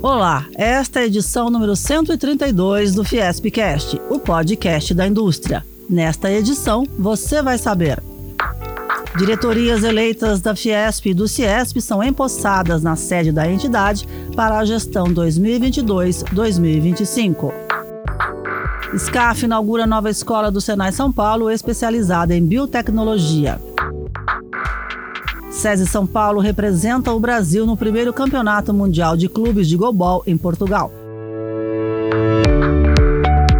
Olá, esta é a edição número 132 do Fiespcast, o podcast da indústria. Nesta edição, você vai saber. Diretorias eleitas da Fiesp e do Ciesp são empossadas na sede da entidade para a gestão 2022-2025. SCAF inaugura nova escola do Senai São Paulo especializada em biotecnologia. SESI São Paulo representa o Brasil no primeiro Campeonato Mundial de Clubes de Golbol em Portugal.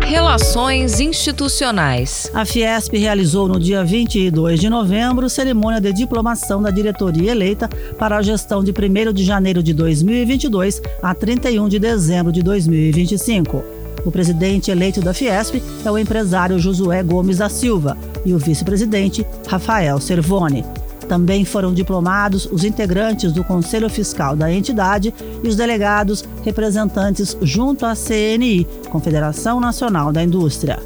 Relações institucionais. A Fiesp realizou no dia 22 de novembro cerimônia de diplomação da diretoria eleita para a gestão de 1 de janeiro de 2022 a 31 de dezembro de 2025. O presidente eleito da Fiesp é o empresário Josué Gomes da Silva e o vice-presidente Rafael Servone. Também foram diplomados os integrantes do Conselho Fiscal da entidade e os delegados representantes junto à CNI, Confederação Nacional da Indústria.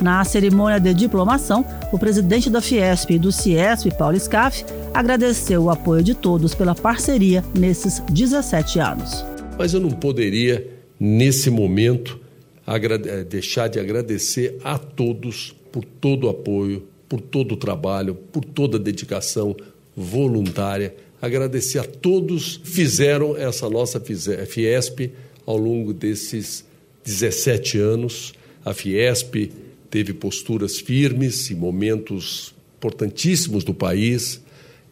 Na cerimônia de diplomação, o presidente da Fiesp e do Ciesp, Paulo Scaff, agradeceu o apoio de todos pela parceria nesses 17 anos. Mas eu não poderia, nesse momento, eh, deixar de agradecer a todos por todo o apoio, por todo o trabalho, por toda a dedicação voluntária. Agradecer a todos que fizeram essa nossa Fiesp ao longo desses 17 anos. A Fiesp teve posturas firmes em momentos importantíssimos do país.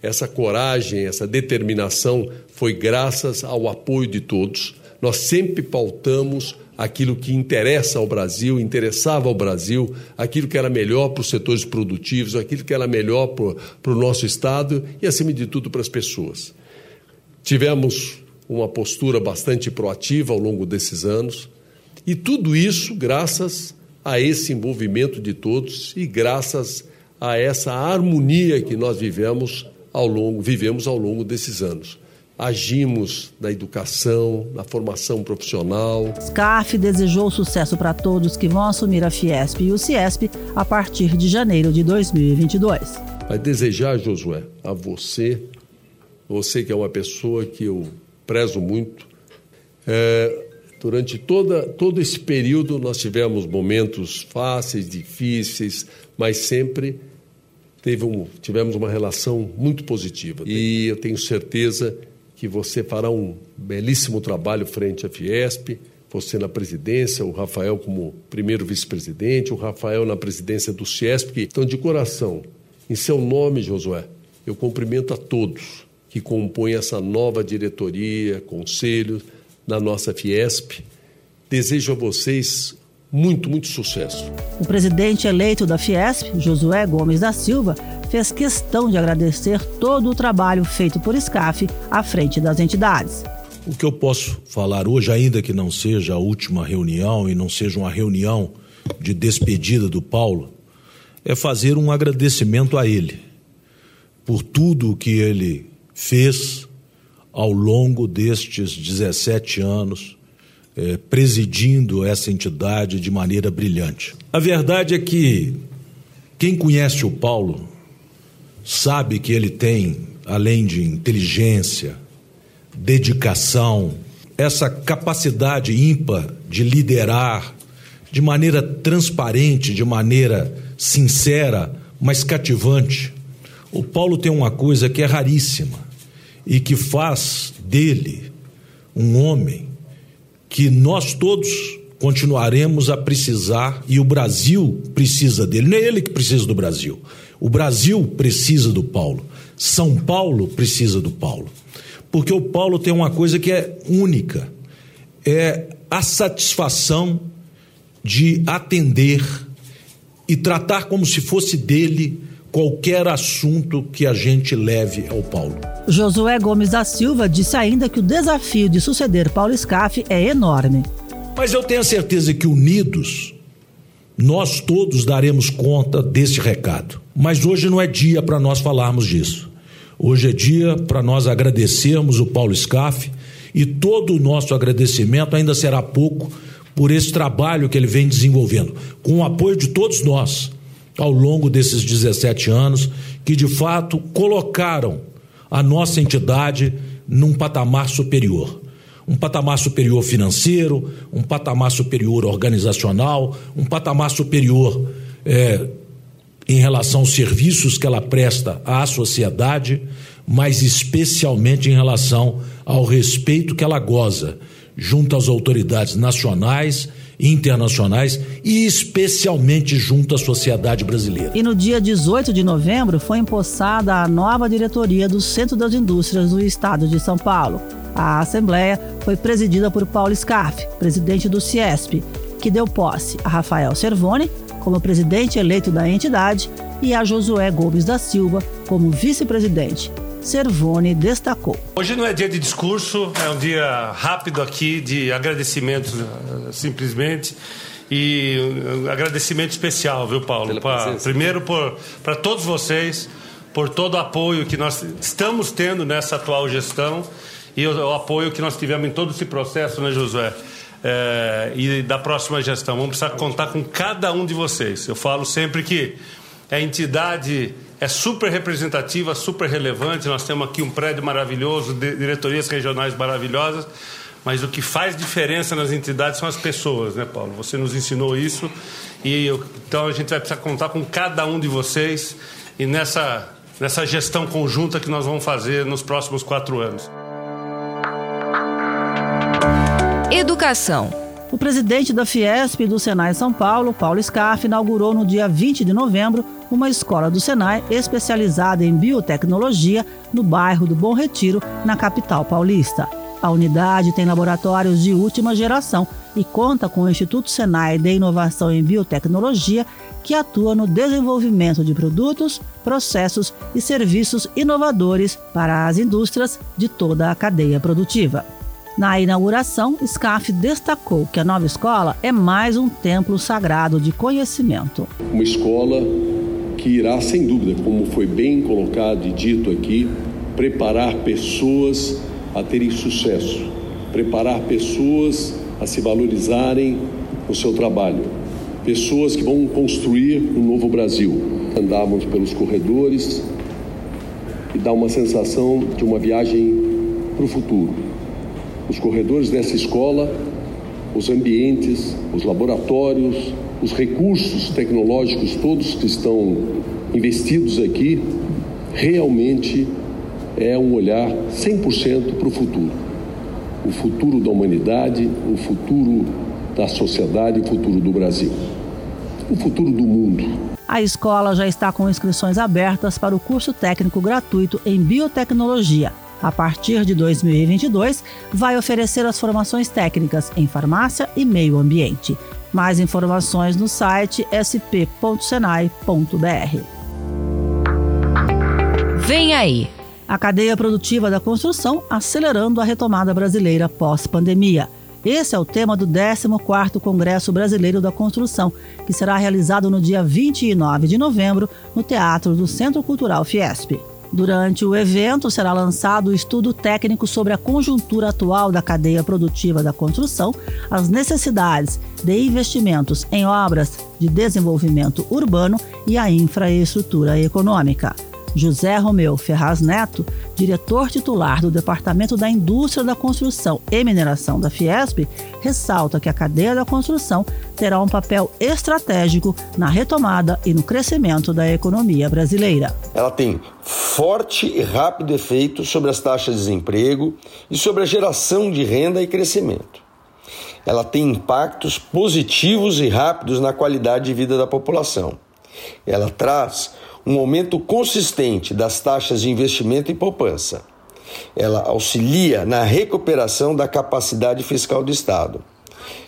Essa coragem, essa determinação foi graças ao apoio de todos. Nós sempre pautamos aquilo que interessa ao Brasil, interessava ao Brasil, aquilo que era melhor para os setores produtivos, aquilo que era melhor para, o nosso Estado e, acima de tudo, para as pessoas. Tivemos uma postura bastante proativa ao longo desses anos e tudo isso graças a esse envolvimento de todos e graças a essa harmonia que nós vivemos ao longo, vivemos ao longo desses anos agimos na educação, na formação profissional. SCAF desejou sucesso para todos que vão assumir a Fiesp e o Ciesp a partir de janeiro de 2022. Vai desejar, Josué, a você, você que é uma pessoa que eu prezo muito, é, durante toda, todo esse período nós tivemos momentos fáceis, difíceis, mas sempre teve um, tivemos uma relação muito positiva. E eu tenho certeza que você fará um belíssimo trabalho frente à Fiesp, você na presidência, o Rafael como primeiro vice-presidente, o Rafael na presidência do Ciesp. Então, de coração, em seu nome, Josué, eu cumprimento a todos que compõem essa nova diretoria, conselho na nossa Fiesp. Desejo a vocês muito, muito sucesso. O presidente eleito da Fiesp, Josué Gomes da Silva, fez questão de agradecer todo o trabalho feito por SCAF à frente das entidades. O que eu posso falar hoje, ainda que não seja a última reunião e não seja uma reunião de despedida do Paulo, é fazer um agradecimento a ele por tudo o que ele fez ao longo destes 17 anos, é, presidindo essa entidade de maneira brilhante. A verdade é que quem conhece o Paulo sabe que ele tem, além de inteligência, dedicação, essa capacidade ímpar de liderar de maneira transparente, de maneira sincera, mas cativante. O Paulo tem uma coisa que é raríssima e que faz dele um homem que nós todos continuaremos a precisar e o Brasil precisa dele. Não é ele que precisa do Brasil. O Brasil precisa do Paulo. São Paulo precisa do Paulo. Porque o Paulo tem uma coisa que é única: é a satisfação de atender e tratar como se fosse dele qualquer assunto que a gente leve ao Paulo. Josué Gomes da Silva disse ainda que o desafio de suceder Paulo Scaff é enorme. Mas eu tenho a certeza que unidos nós todos daremos conta deste recado. Mas hoje não é dia para nós falarmos disso. Hoje é dia para nós agradecermos o Paulo Scaff e todo o nosso agradecimento ainda será pouco por esse trabalho que ele vem desenvolvendo, com o apoio de todos nós ao longo desses 17 anos, que de fato colocaram a nossa entidade num patamar superior. Um patamar superior financeiro, um patamar superior organizacional, um patamar superior é, em relação aos serviços que ela presta à sociedade, mas especialmente em relação ao respeito que ela goza junto às autoridades nacionais internacionais e especialmente junto à sociedade brasileira. E no dia 18 de novembro foi empossada a nova diretoria do Centro das Indústrias do Estado de São Paulo. A Assembleia foi presidida por Paulo Scaff, presidente do CIESP, que deu posse a Rafael Servoni como presidente eleito da entidade e a Josué Gomes da Silva como vice-presidente. Servone destacou. Hoje não é dia de discurso, é um dia rápido aqui de agradecimento, eh, simplesmente. E um agradecimento especial, viu, Paulo? Pra, primeiro para todos vocês, por todo o apoio que nós estamos tendo nessa atual gestão e o, o apoio que nós tivemos em todo esse processo, né, Josué? É, e da próxima gestão. Vamos precisar contar com cada um de vocês. Eu falo sempre que a entidade é super representativa, super relevante. Nós temos aqui um prédio maravilhoso, diretorias regionais maravilhosas, mas o que faz diferença nas entidades são as pessoas, né, Paulo? Você nos ensinou isso e eu, então a gente vai precisar contar com cada um de vocês e nessa nessa gestão conjunta que nós vamos fazer nos próximos quatro anos. Educação. O presidente da Fiesp do Senai São Paulo, Paulo Scarf, inaugurou no dia 20 de novembro uma escola do Senai especializada em biotecnologia no bairro do Bom Retiro, na capital paulista. A unidade tem laboratórios de última geração e conta com o Instituto Senai de Inovação em Biotecnologia, que atua no desenvolvimento de produtos, processos e serviços inovadores para as indústrias de toda a cadeia produtiva. Na inauguração, SCAF destacou que a nova escola é mais um templo sagrado de conhecimento. Uma escola que irá, sem dúvida, como foi bem colocado e dito aqui, preparar pessoas a terem sucesso, preparar pessoas a se valorizarem no seu trabalho, pessoas que vão construir um novo Brasil. Andávamos pelos corredores e dá uma sensação de uma viagem para o futuro os corredores dessa escola, os ambientes, os laboratórios, os recursos tecnológicos todos que estão investidos aqui, realmente é um olhar 100% para o futuro. O futuro da humanidade, o futuro da sociedade, o futuro do Brasil. O futuro do mundo. A escola já está com inscrições abertas para o curso técnico gratuito em biotecnologia a partir de 2022, vai oferecer as formações técnicas em farmácia e meio ambiente. Mais informações no site sp.senai.br. Vem aí! A cadeia produtiva da construção acelerando a retomada brasileira pós-pandemia. Esse é o tema do 14º Congresso Brasileiro da Construção, que será realizado no dia 29 de novembro no Teatro do Centro Cultural Fiesp. Durante o evento, será lançado o estudo técnico sobre a conjuntura atual da cadeia produtiva da construção, as necessidades de investimentos em obras de desenvolvimento urbano e a infraestrutura econômica. José Romeu Ferraz Neto, diretor titular do Departamento da Indústria da Construção e Mineração da Fiesp, ressalta que a cadeia da construção terá um papel estratégico na retomada e no crescimento da economia brasileira. Ela tem forte e rápido efeito sobre as taxas de desemprego e sobre a geração de renda e crescimento. Ela tem impactos positivos e rápidos na qualidade de vida da população. Ela traz um aumento consistente das taxas de investimento e poupança. Ela auxilia na recuperação da capacidade fiscal do Estado.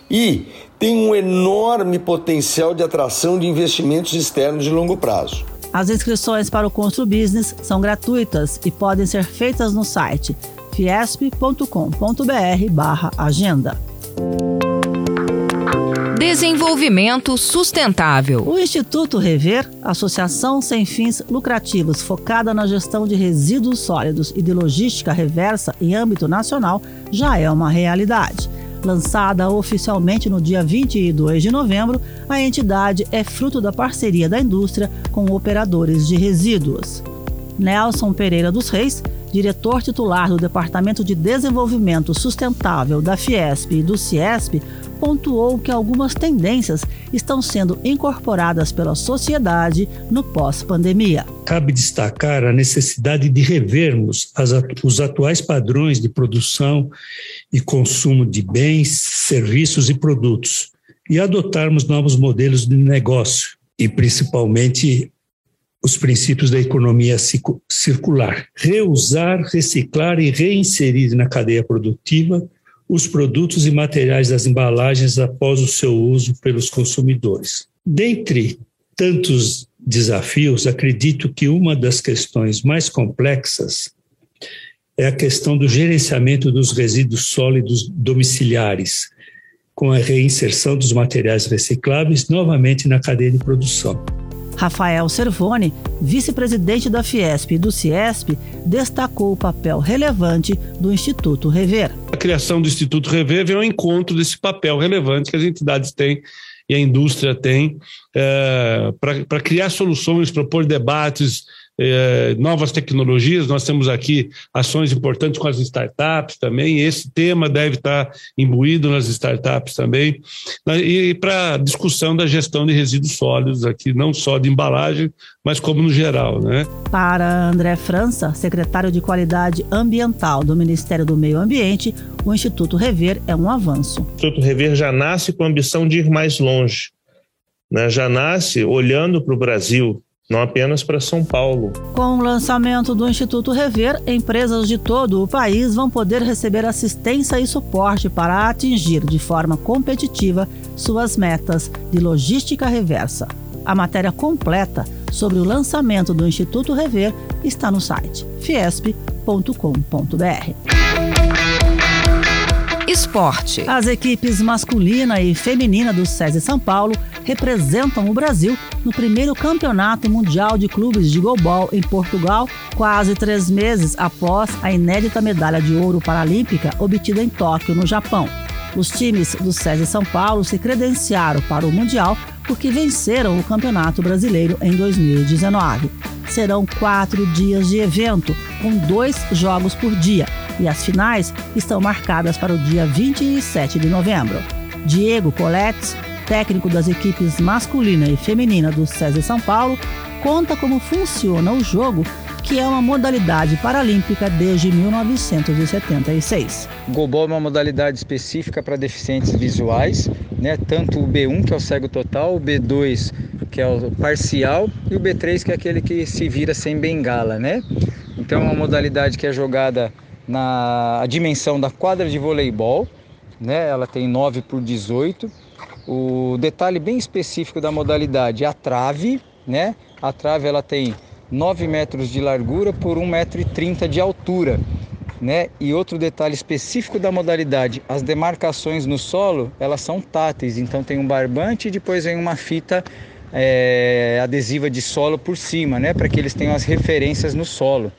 E tem um enorme potencial de atração de investimentos externos de longo prazo. As inscrições para o Constru Business são gratuitas e podem ser feitas no site fiesp.com.br/agenda. Desenvolvimento Sustentável. O Instituto Rever, associação sem fins lucrativos focada na gestão de resíduos sólidos e de logística reversa em âmbito nacional, já é uma realidade. Lançada oficialmente no dia 22 de novembro, a entidade é fruto da parceria da indústria com operadores de resíduos. Nelson Pereira dos Reis, diretor titular do Departamento de Desenvolvimento Sustentável da Fiesp e do Ciesp, pontuou que algumas tendências estão sendo incorporadas pela sociedade no pós-pandemia. Cabe destacar a necessidade de revermos as, os atuais padrões de produção e consumo de bens, serviços e produtos e adotarmos novos modelos de negócio e principalmente os princípios da economia circular. Reusar, reciclar e reinserir na cadeia produtiva os produtos e materiais das embalagens após o seu uso pelos consumidores. Dentre tantos desafios, acredito que uma das questões mais complexas é a questão do gerenciamento dos resíduos sólidos domiciliares, com a reinserção dos materiais recicláveis novamente na cadeia de produção. Rafael Servone, vice-presidente da Fiesp e do Ciesp, destacou o papel relevante do Instituto Rever. A criação do Instituto Rever vem ao encontro desse papel relevante que as entidades têm e a indústria tem é, para criar soluções, propor debates, é, novas tecnologias. Nós temos aqui ações importantes com as startups também. Esse tema deve estar imbuído nas startups também. E para discussão da gestão de resíduos sólidos aqui, não só de embalagem, mas como no geral. Né? Para André França, secretário de Qualidade Ambiental do Ministério do Meio Ambiente, o Instituto Rever é um avanço. O Instituto Rever já nasce com a ambição de ir mais longe. Né? Já nasce olhando para o Brasil, não apenas para São Paulo. Com o lançamento do Instituto Rever, empresas de todo o país vão poder receber assistência e suporte para atingir de forma competitiva suas metas de logística reversa. A matéria completa sobre o lançamento do Instituto Rever está no site fiesp.com.br. Esporte. As equipes masculina e feminina do SESI São Paulo representam o Brasil no primeiro campeonato mundial de clubes de golbol em Portugal, quase três meses após a inédita medalha de ouro paralímpica obtida em Tóquio, no Japão. Os times do SESI São Paulo se credenciaram para o Mundial porque venceram o Campeonato Brasileiro em 2019. Serão quatro dias de evento, com dois jogos por dia, e as finais estão marcadas para o dia 27 de novembro. Diego Coletes técnico das equipes masculina e feminina do SESI São Paulo, conta como funciona o jogo, que é uma modalidade paralímpica desde 1976. O goalball é uma modalidade específica para deficientes visuais, né? tanto o B1, que é o cego total, o B2, que é o parcial, e o B3, que é aquele que se vira sem bengala. Né? Então é uma modalidade que é jogada na dimensão da quadra de voleibol, né? ela tem 9 por 18 o detalhe bem específico da modalidade é a trave, né? A trave ela tem 9 metros de largura por 1,30 metro de altura. Né? E outro detalhe específico da modalidade, as demarcações no solo, elas são táteis, então tem um barbante e depois vem uma fita é, adesiva de solo por cima, né? Para que eles tenham as referências no solo.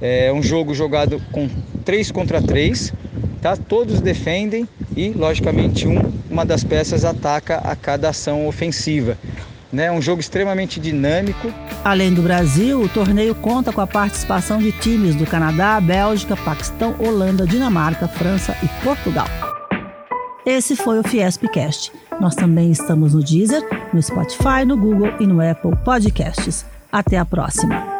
É um jogo jogado com 3 contra 3, tá? Todos defendem e, logicamente, um, uma das peças ataca a cada ação ofensiva. É um jogo extremamente dinâmico. Além do Brasil, o torneio conta com a participação de times do Canadá, Bélgica, Paquistão, Holanda, Dinamarca, França e Portugal. Esse foi o Fiespcast. Nós também estamos no Deezer, no Spotify, no Google e no Apple Podcasts. Até a próxima!